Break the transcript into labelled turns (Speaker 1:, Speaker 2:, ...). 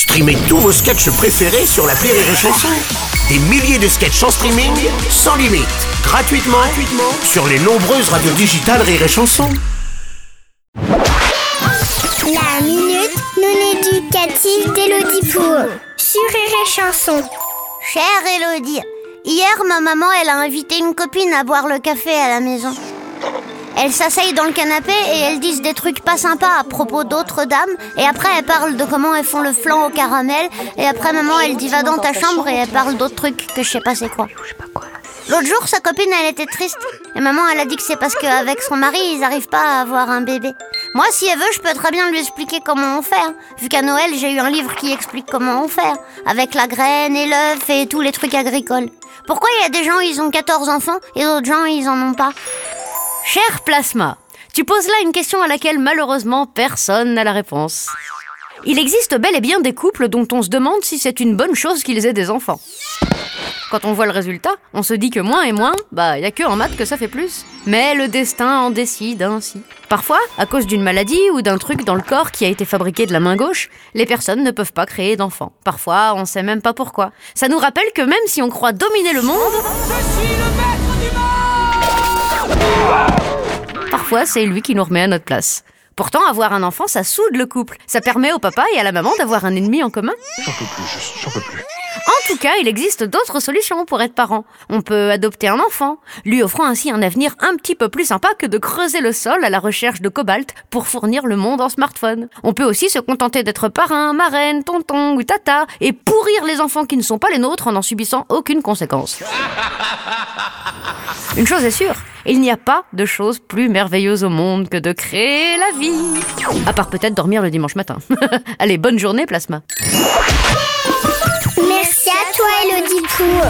Speaker 1: Streamez tous vos sketchs préférés sur la Rire et Chanson. Des milliers de sketchs en streaming, sans limite, gratuitement, gratuitement sur les nombreuses radios digitales Rire et Chanson.
Speaker 2: La minute non éducative d'Élodie Pour sur Rire et Chanson.
Speaker 3: Chère Elodie, hier ma maman elle a invité une copine à boire le café à la maison. Elles s'asseyent dans le canapé et elles disent des trucs pas sympas à propos d'autres dames et après elles parlent de comment elles font le flan au caramel et après maman elle dit va dans ta chambre et elle parle d'autres trucs que je sais pas c'est quoi. L'autre jour sa copine elle était triste et maman elle a dit que c'est parce qu'avec son mari ils arrivent pas à avoir un bébé. Moi si elle veut je peux très bien lui expliquer comment on fait. Vu qu'à Noël j'ai eu un livre qui explique comment on fait. Avec la graine et l'œuf et tous les trucs agricoles. Pourquoi il y a des gens ils ont 14 enfants et d'autres gens ils en ont pas?
Speaker 4: Cher Plasma, tu poses là une question à laquelle malheureusement personne n'a la réponse. Il existe bel et bien des couples dont on se demande si c'est une bonne chose qu'ils aient des enfants. Quand on voit le résultat, on se dit que moins et moins, bah y a que en maths que ça fait plus. Mais le destin en décide ainsi. Parfois, à cause d'une maladie ou d'un truc dans le corps qui a été fabriqué de la main gauche, les personnes ne peuvent pas créer d'enfants. Parfois, on sait même pas pourquoi. Ça nous rappelle que même si on croit dominer le monde, C'est lui qui nous remet à notre place. Pourtant, avoir un enfant, ça soude le couple. Ça permet au papa et à la maman d'avoir un ennemi en commun.
Speaker 5: J'en peux plus, je- j'en peux plus.
Speaker 4: En tout cas, il existe d'autres solutions pour être parent. On peut adopter un enfant, lui offrant ainsi un avenir un petit peu plus sympa que de creuser le sol à la recherche de cobalt pour fournir le monde en smartphone. On peut aussi se contenter d'être parrain, marraine, tonton ou tata et pourrir les enfants qui ne sont pas les nôtres en n'en subissant aucune conséquence. Une chose est sûre, il n'y a pas de chose plus merveilleuse au monde que de créer la vie. À part peut-être dormir le dimanche matin. Allez, bonne journée, Plasma.
Speaker 2: Merci à toi, Elodie, pour...